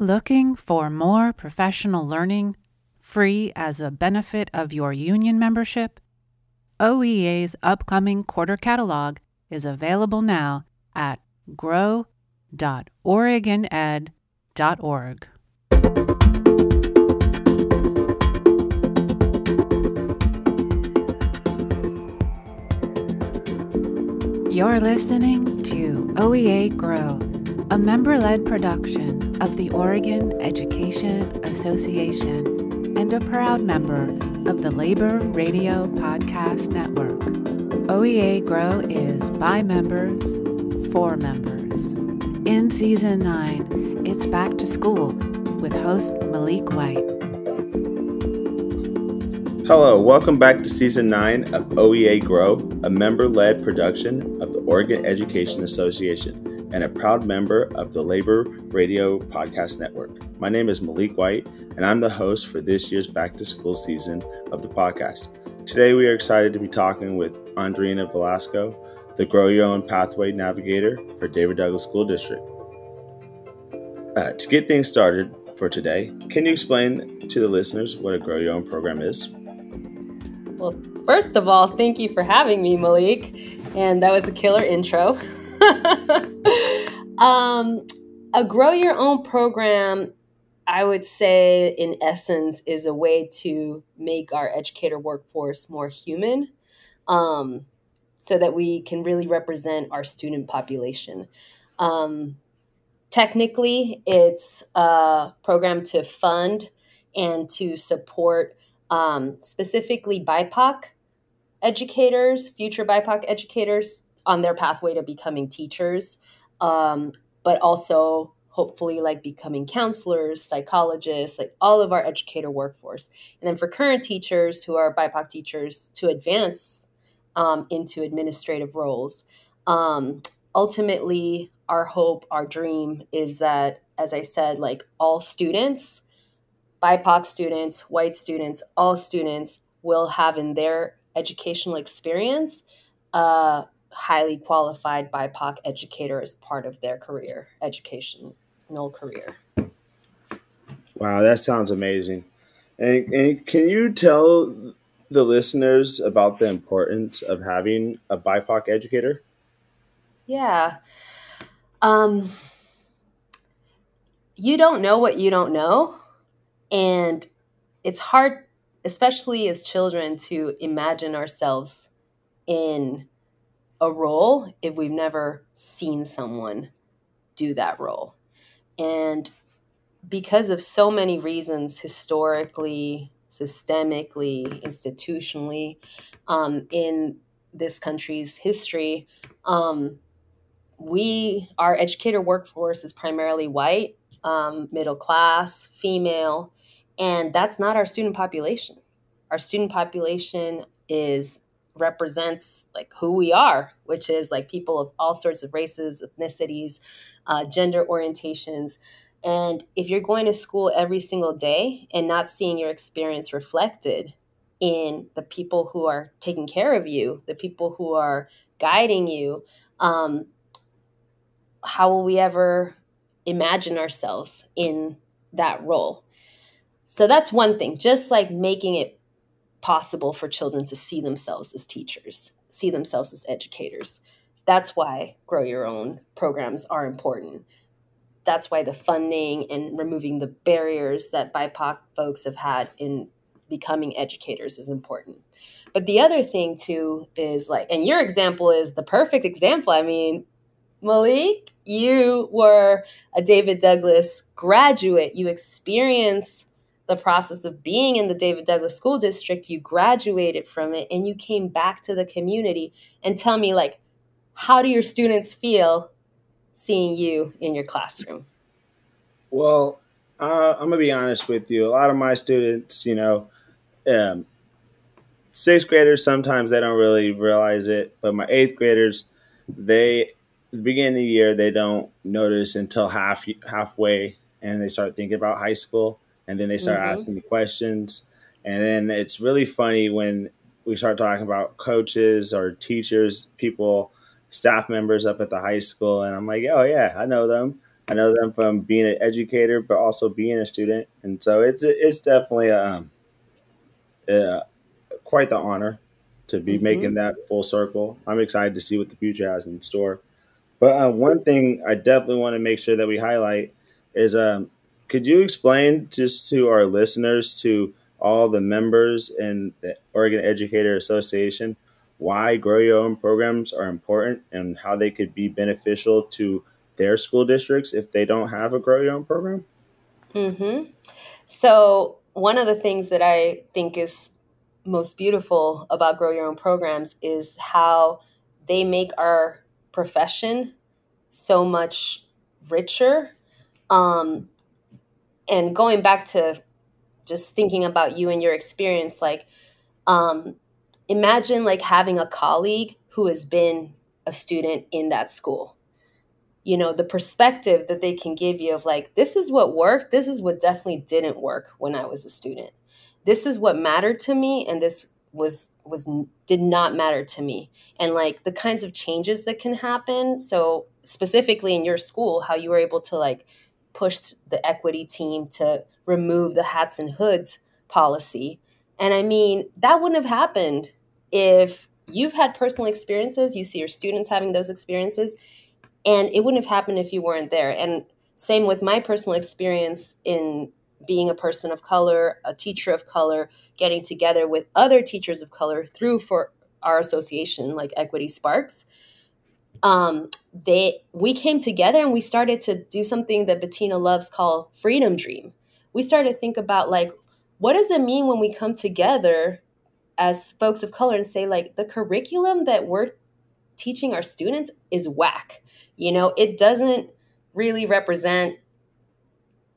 Looking for more professional learning free as a benefit of your union membership? OEA's upcoming quarter catalog is available now at grow.oregoned.org. You're listening to OEA Grow, a member led production of the Oregon Education Association and a proud member of the Labor Radio Podcast Network. OEA Grow is by members, for members. In season 9, it's back to school with host Malik White. Hello, welcome back to season 9 of OEA Grow, a member led production of the Oregon Education Association and a proud member of the Labor Radio Podcast Network. My name is Malik White, and I'm the host for this year's back to school season of the podcast. Today, we are excited to be talking with Andreina Velasco, the Grow Your Own Pathway Navigator for David Douglas School District. Uh, to get things started for today, can you explain to the listeners what a Grow Your Own program is? Well, first of all, thank you for having me, Malik. And that was a killer intro. um, a grow your own program, I would say, in essence, is a way to make our educator workforce more human um, so that we can really represent our student population. Um, technically, it's a program to fund and to support um, specifically BIPOC educators, future BIPOC educators on their pathway to becoming teachers, um, but also hopefully like becoming counselors, psychologists, like all of our educator workforce. And then for current teachers who are BIPOC teachers to advance um, into administrative roles. Um, ultimately, our hope, our dream is that, as I said, like all students, BIPOC students, white students, all students will have in their educational experience uh, highly qualified BIPOC educator as part of their career, educational career. Wow, that sounds amazing. And, and can you tell the listeners about the importance of having a BIPOC educator? Yeah. Um, you don't know what you don't know. And it's hard, especially as children, to imagine ourselves in a role if we've never seen someone do that role. And because of so many reasons, historically, systemically, institutionally, um, in this country's history, um, we, our educator workforce is primarily white, um, middle class, female, and that's not our student population. Our student population is represents like who we are, which is like people of all sorts of races, ethnicities, uh, gender orientations. And if you're going to school every single day and not seeing your experience reflected in the people who are taking care of you, the people who are guiding you, um, how will we ever imagine ourselves in that role? So that's one thing, just like making it possible for children to see themselves as teachers, see themselves as educators. That's why Grow Your Own programs are important. That's why the funding and removing the barriers that BIPOC folks have had in becoming educators is important. But the other thing too is like, and your example is the perfect example. I mean, Malik, you were a David Douglas graduate. You experienced the process of being in the David Douglas School District, you graduated from it and you came back to the community and tell me like how do your students feel seeing you in your classroom? Well, uh, I'm gonna be honest with you. A lot of my students, you know, um, sixth graders sometimes they don't really realize it, but my eighth graders, they the beginning of the year they don't notice until half halfway, and they start thinking about high school and then they start mm-hmm. asking me questions and then it's really funny when we start talking about coaches or teachers people staff members up at the high school and i'm like oh yeah i know them I know them from being an educator, but also being a student, and so it's it's definitely um, uh, quite the honor to be mm-hmm. making that full circle. I'm excited to see what the future has in store. But uh, one thing I definitely want to make sure that we highlight is um, could you explain just to our listeners, to all the members in the Oregon Educator Association, why Grow Your Own programs are important and how they could be beneficial to their school districts if they don't have a Grow Your Own program? Mm-hmm. So, one of the things that I think is most beautiful about Grow Your Own programs is how they make our profession so much richer. Um, and going back to just thinking about you and your experience, like, um, imagine like having a colleague who has been a student in that school. You know the perspective that they can give you of like this is what worked this is what definitely didn't work when i was a student. This is what mattered to me and this was was did not matter to me. And like the kinds of changes that can happen so specifically in your school how you were able to like push the equity team to remove the hats and hoods policy and i mean that wouldn't have happened if you've had personal experiences you see your students having those experiences and it wouldn't have happened if you weren't there and same with my personal experience in being a person of color, a teacher of color, getting together with other teachers of color through for our association, like Equity Sparks. Um, they we came together and we started to do something that Bettina loves called Freedom Dream. We started to think about like what does it mean when we come together as folks of color and say like the curriculum that we're teaching our students is whack. You know, it doesn't really represent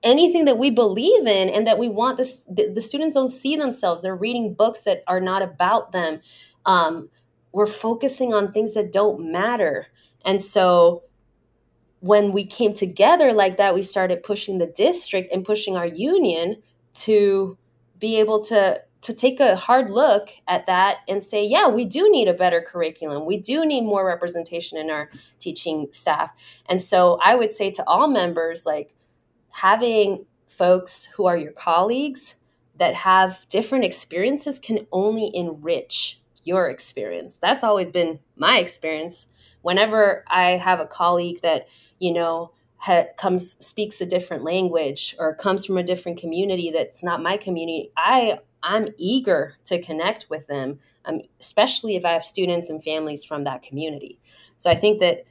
anything that we believe in and that we want the, the students don't see themselves they're reading books that are not about them um, we're focusing on things that don't matter and so when we came together like that we started pushing the district and pushing our union to be able to to take a hard look at that and say yeah we do need a better curriculum we do need more representation in our teaching staff and so i would say to all members like having folks who are your colleagues that have different experiences can only enrich your experience. That's always been my experience. Whenever I have a colleague that, you know, ha- comes speaks a different language or comes from a different community that's not my community, I I'm eager to connect with them, um, especially if I have students and families from that community. So I think that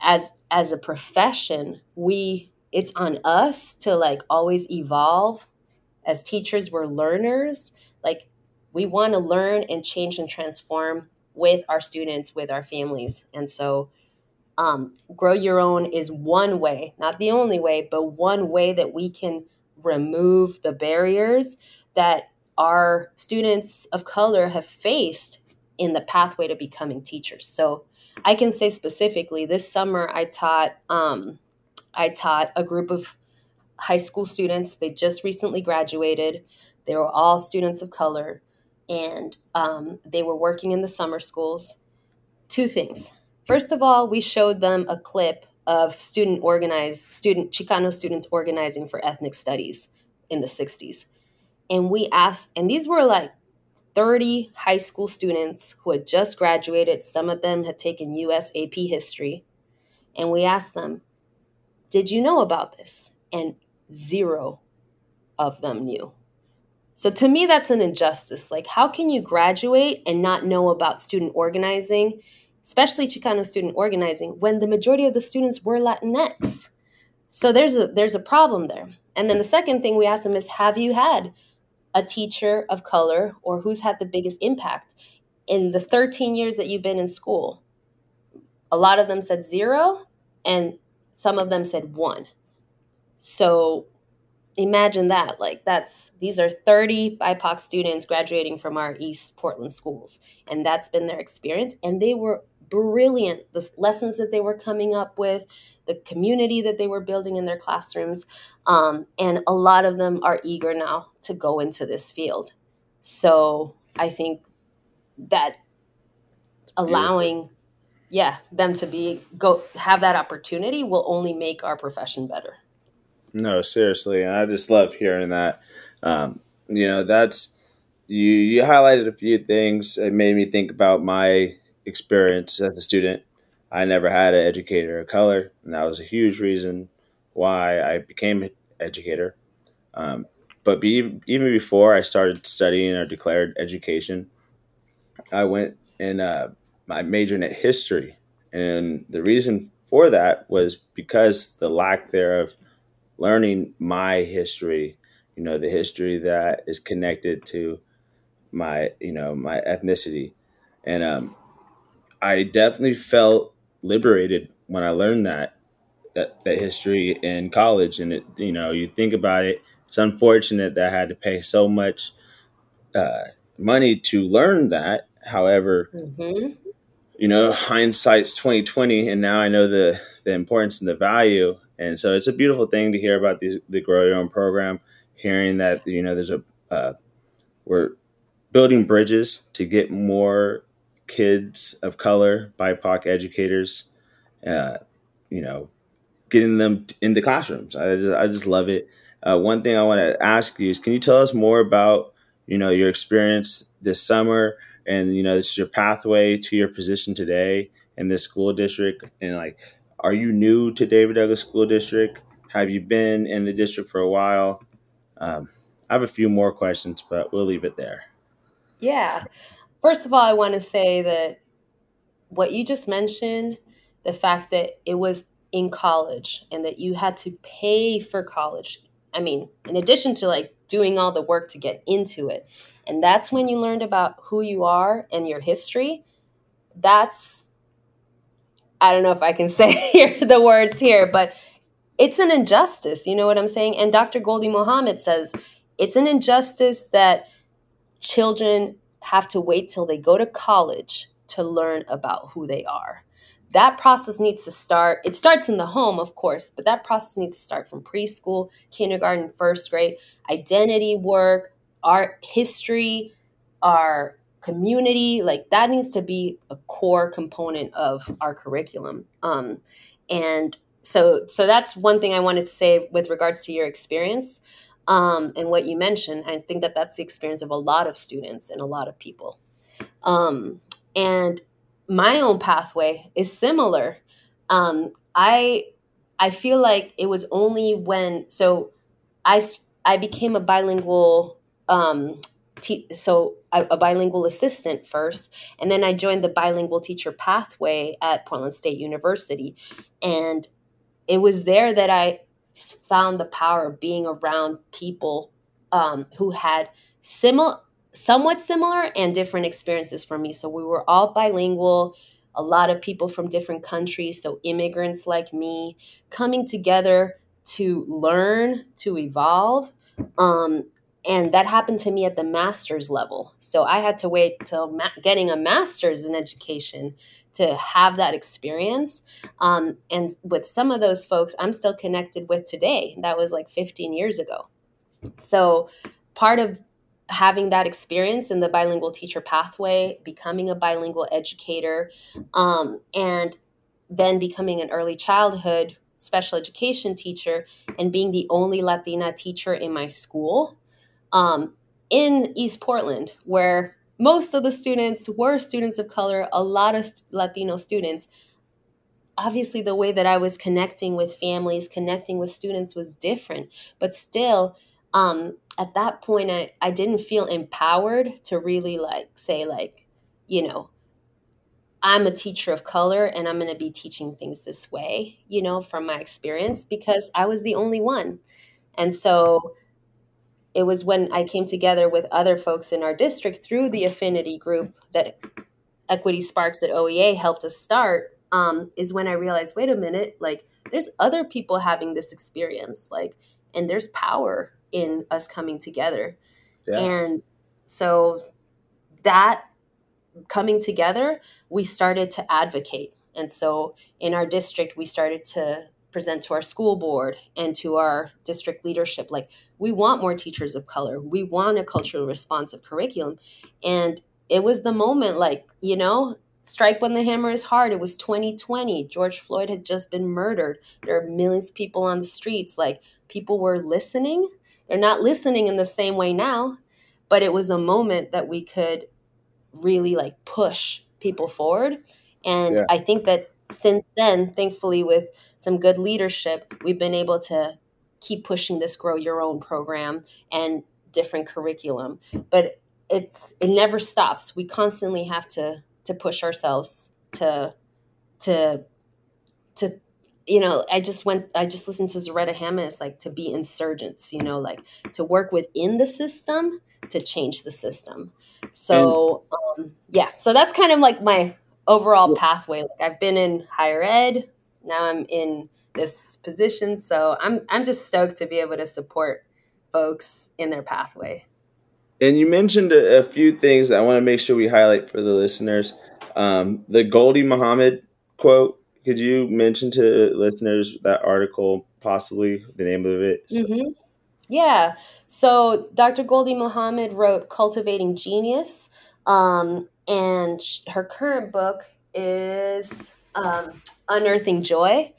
as as a profession, we it's on us to like always evolve as teachers we're learners like we want to learn and change and transform with our students with our families and so um, grow your own is one way not the only way but one way that we can remove the barriers that our students of color have faced in the pathway to becoming teachers so i can say specifically this summer i taught um, I taught a group of high school students. They just recently graduated. They were all students of color, and um, they were working in the summer schools. Two things. First of all, we showed them a clip of student organized student Chicano students organizing for ethnic studies in the 60s. And we asked, and these were like 30 high school students who had just graduated. Some of them had taken US AP history. And we asked them, did you know about this? And zero of them knew. So to me, that's an injustice. Like, how can you graduate and not know about student organizing, especially Chicano student organizing, when the majority of the students were Latinx? So there's a there's a problem there. And then the second thing we asked them is, have you had a teacher of color or who's had the biggest impact in the 13 years that you've been in school? A lot of them said zero, and some of them said one. So imagine that. Like that's these are 30 BIPOC students graduating from our East Portland schools. And that's been their experience. And they were brilliant. The lessons that they were coming up with, the community that they were building in their classrooms. Um, and a lot of them are eager now to go into this field. So I think that allowing yeah, them to be go have that opportunity will only make our profession better. No, seriously, I just love hearing that. Um, you know, that's you. You highlighted a few things. It made me think about my experience as a student. I never had an educator of color, and that was a huge reason why I became an educator. Um, but be, even before I started studying or declared education, I went and uh, I majored in history, and the reason for that was because the lack thereof learning my history, you know, the history that is connected to my, you know, my ethnicity. And um, I definitely felt liberated when I learned that, that, that history in college. And it, you know, you think about it, it's unfortunate that I had to pay so much uh, money to learn that. However, mm-hmm. you know, hindsight's twenty twenty, and now I know the the importance and the value and so it's a beautiful thing to hear about these, the Grow Your Own program, hearing that, you know, there's a, uh, we're building bridges to get more kids of color, BIPOC educators, uh, you know, getting them into classrooms. I just, I just love it. Uh, one thing I want to ask you is, can you tell us more about, you know, your experience this summer and, you know, this is your pathway to your position today in this school district and like, are you new to David Douglas School District? Have you been in the district for a while? Um, I have a few more questions, but we'll leave it there. Yeah. First of all, I want to say that what you just mentioned, the fact that it was in college and that you had to pay for college. I mean, in addition to like doing all the work to get into it. And that's when you learned about who you are and your history. That's I don't know if I can say here the words here, but it's an injustice. You know what I'm saying? And Dr. Gholdy Muhammad says it's an injustice that children have to wait till they go to college to learn about who they are. That process needs to start. It starts in the home, of course, but that process needs to start from preschool, kindergarten, first grade, identity work, art, history, our community like that needs to be a core component of our curriculum. Um, and so so that's one thing i wanted to say with regards to your experience um, and what you mentioned. I think that that's the experience of a lot of students and a lot of people. Um, and my own pathway is similar. Um, i i feel like it was only when so i i became a bilingual um, te- so a, a bilingual assistant first, and then I joined the bilingual teacher pathway at Portland State University, and it was there that I found the power of being around people um, who had similar, somewhat similar and different experiences from me. So we were all bilingual a lot of people from different countries, so immigrants like me, coming together to learn, to evolve. Um, and that happened to me at the master's level. So i had to wait till ma- getting a master's in education to have that experience. Um, and with some of those folks i'm still connected with today. That was like 15 years ago. So part of having that experience in the bilingual teacher pathway becoming a bilingual educator um, and then becoming an early childhood special education teacher and being the only latina teacher in my school um, in East Portland, where most of the students were students of color, a lot of Latino students. Obviously, the way that I was connecting with families, connecting with students was different, but still, um, at that point, I, I didn't feel empowered to really like say, like, you know, I'm a teacher of color and I'm going to be teaching things this way, you know, from my experience because I was the only one. And so, it was when I came together with other folks in our district through the affinity group that Equity Sparks at OEA helped us start. Um, is when I realized, wait a minute, like there's other people having this experience, like, and there's power in us coming together. Yeah. And so that coming together, we started to advocate. And so in our district, we started to present to our school board and to our district leadership like we want more teachers of color we want a culturally responsive curriculum and it was the moment like you know strike when the hammer is hard. It was 2020. George Floyd had just been murdered. There are millions of people on the streets. Like people were listening. They're not listening in the same way now, but it was a moment that we could really like push people forward. And yeah. I think that since then, thankfully, with some good leadership, we've been able to keep pushing this grow your own program and different curriculum. But it's it never stops. We constantly have to to push ourselves to to to you know i just went i just listened to zaretta it's like to be insurgents you know like to work within the system to change the system so um, yeah so that's kind of like my overall pathway like i've been in higher ed now i'm in this position so i'm i'm just stoked to be able to support folks in their pathway and you mentioned a, a few things I want to make sure we highlight for the listeners. Um, the Gholdy Muhammad quote. Could you mention to listeners that article, possibly the name of it? So. Mm-hmm. Yeah. So Dr. Gholdy Muhammad wrote Cultivating Genius, um, and her current book is um, Unearthing Joy.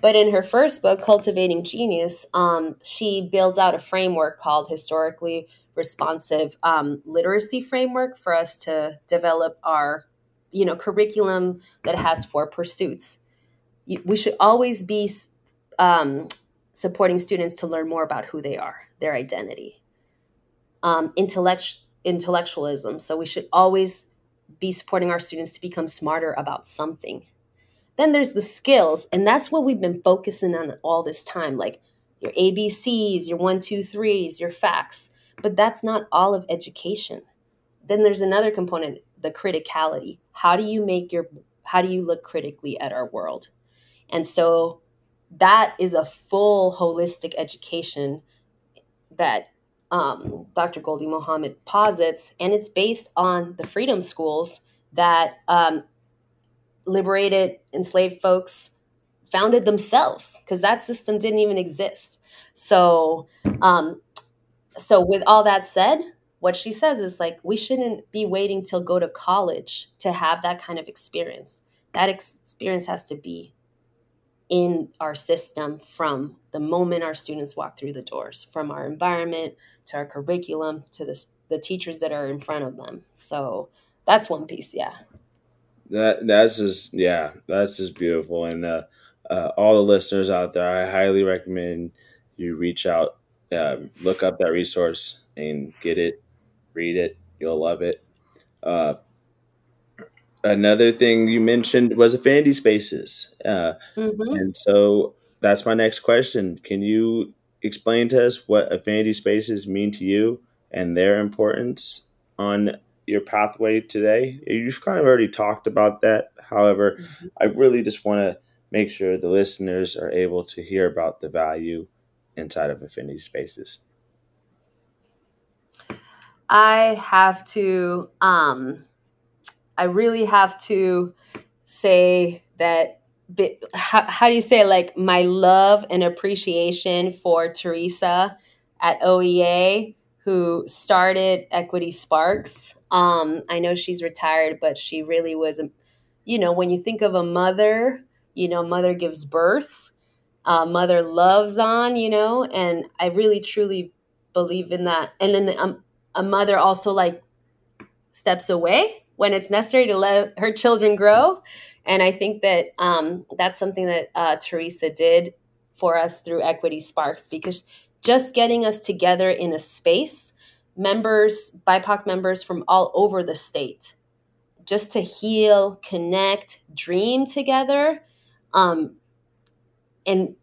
But in her first book, Cultivating Genius, um, she builds out a framework called Historically responsive um, literacy framework for us to develop our you know curriculum that has four pursuits. We should always be um, supporting students to learn more about who they are their identity um, intellect intellectualism. So we should always be supporting our students to become smarter about something then there's the skills and that's what we've been focusing on all this time like your abcs your one two threes your facts but that's not all of education. Then there's another component, the criticality. How do you make your how do you look critically at our world? And so that is a full holistic education that um, Dr. Gholdy Muhammad posits, and it's based on the freedom schools that um, liberated enslaved folks founded themselves because that system didn't even exist. So um, so with all that said what she says is like we shouldn't be waiting till go to college to have that kind of experience. That experience has to be in our system from the moment our students walk through the doors from our environment to our curriculum to the, the teachers that are in front of them. So that's one piece yeah that that's just yeah that's just beautiful and uh, uh, all the listeners out there i highly recommend you reach out um, look up that resource and get it, read it. You'll love it. Uh, another thing you mentioned was affinity spaces. Uh, mm-hmm. And so that's my next question. Can you explain to us what affinity spaces mean to you and their importance on your pathway today? You've kind of already talked about that. However, mm-hmm. I really just want to make sure the listeners are able to hear about the value inside of affinity spaces? I have to, um, I really have to say that, how, how do you say, like, my love and appreciation for Teresa at OEA, who started Equity Sparks. Um, I know she's retired, but she really was, you know, when you think of a mother, you know, mother gives birth uh, mother loves on, you know, and I really truly believe in that. And then um, a mother also like steps away when it's necessary to let her children grow. And I think that um, that's something that uh, Teresa did for us through Equity Sparks because just getting us together in a space, members, BIPOC members from all over the state, just to heal, connect, dream together, um, and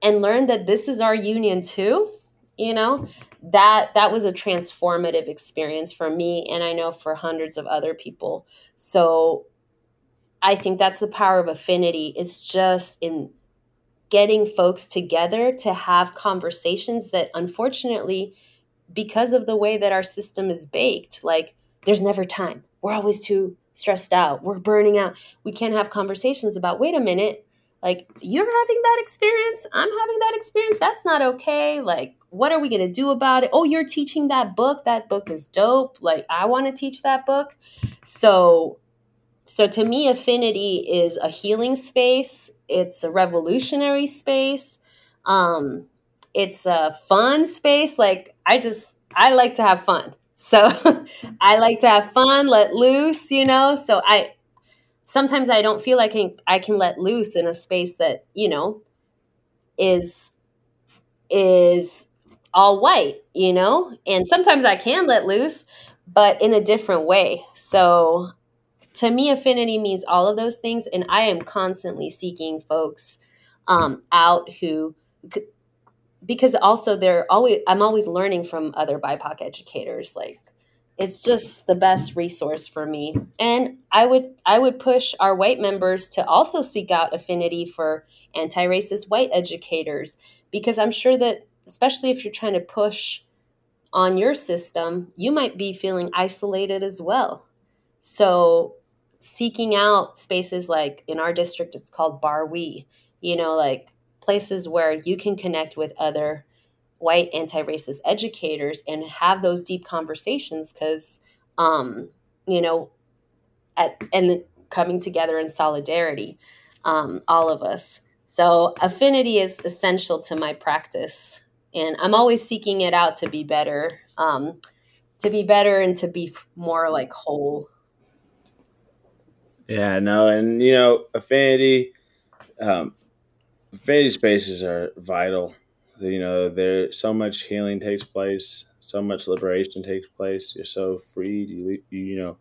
and learn that this is our union too you know? That that was a transformative experience for me and i know for hundreds of other people. So i think that's the power of affinity. It's just in getting folks together to have conversations that unfortunately because of the way that our system is baked like there's never time we're always too stressed out we're burning out we can't have conversations about wait a minute like you're having that experience i'm having that experience that's not okay like what are we going to do about it oh you're teaching that book that book is dope like i want to teach that book so so to me, affinity is a healing space. It's a revolutionary space. Um, it's a fun space. Like I just, I like to have fun. So I like to have fun, let loose, you know. So I sometimes I don't feel like I can, I can let loose in a space that you know is is all white, you know. And sometimes I can let loose, but in a different way. So to me, affinity means all of those things. And I am constantly seeking folks um, out who, because also they're always, I'm always learning from other BIPOC educators. Like, it's just the best resource for me. And I would, I would push our white members to also seek out affinity for anti-racist white educators, because I'm sure that, especially if you're trying to push on your system, you might be feeling isolated as well. So seeking out spaces like in our district, it's called BARWE, you know, like places where you can connect with other white anti-racist educators and have those deep conversations because um, you know at, and coming together in solidarity um, all of us. So affinity is essential to my practice and i'm always seeking it out to be better um, to be better and to be more like whole. Yeah, no, and you know, affinity, um, affinity spaces are vital. You know, there so much healing takes place, so much liberation takes place. You're so freed. You you, you know,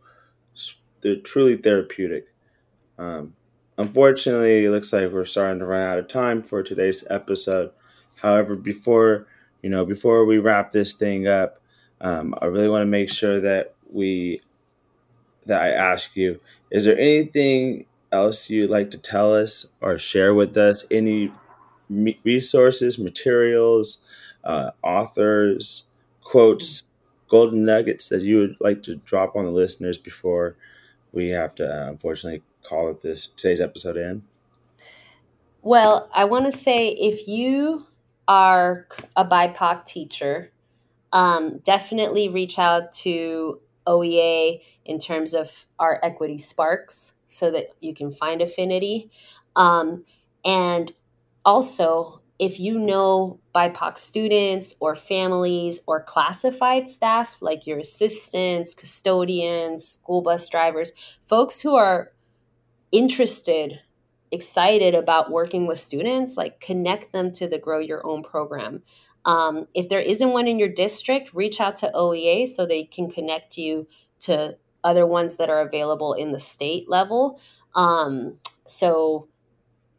they're truly therapeutic. Um, unfortunately, it looks like we're starting to run out of time for today's episode. However, before you know, before we wrap this thing up, um, I really want to make sure that we that I ask you. Is there anything else you'd like to tell us or share with us? Any resources, materials, uh, authors, quotes, golden nuggets that you would like to drop on the listeners before we have to uh, unfortunately call it this today's episode in? Well, I want to say if you are a BIPOC teacher, um, definitely reach out to OEA in terms of our equity sparks so that you can find affinity. Um, and also, if you know BIPOC students or families or classified staff, like your assistants, custodians, school bus drivers, folks who are interested, excited about working with students, like connect them to the Grow Your Own program. Um, if there isn't one in your district, reach out to OEA so they can connect you to other ones that are available in the state level. Um, so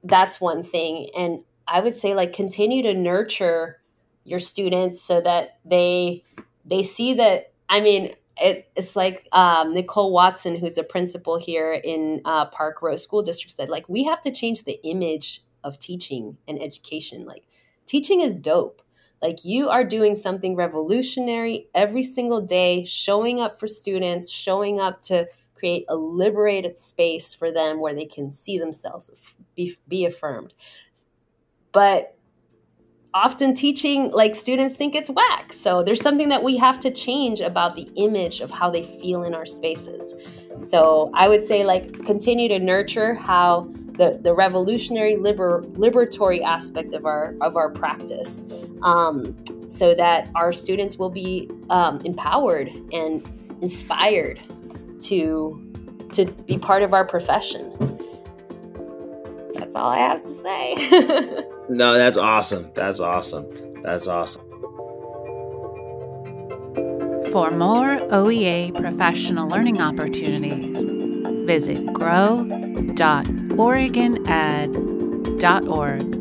that's one thing. And I would say like continue to nurture your students so that they they see that I mean it, it's like um, Nicole Watson, who's a principal here in uh, Parkrose School District, said like we have to change the image of teaching and education. Like teaching is dope. Like you are doing something revolutionary every single day, showing up for students, showing up to create a liberated space for them where they can see themselves, be, be affirmed. But often teaching like students think it's whack. So there's something that we have to change about the image of how they feel in our spaces. So i would say like continue to nurture how the, the revolutionary liber, liberatory aspect of our of our practice um, so that our students will be um, empowered and inspired to to be part of our profession. That's all i have to say no that's awesome. That's awesome. That's awesome. For more oea professional learning opportunities visit grow.oregoned.org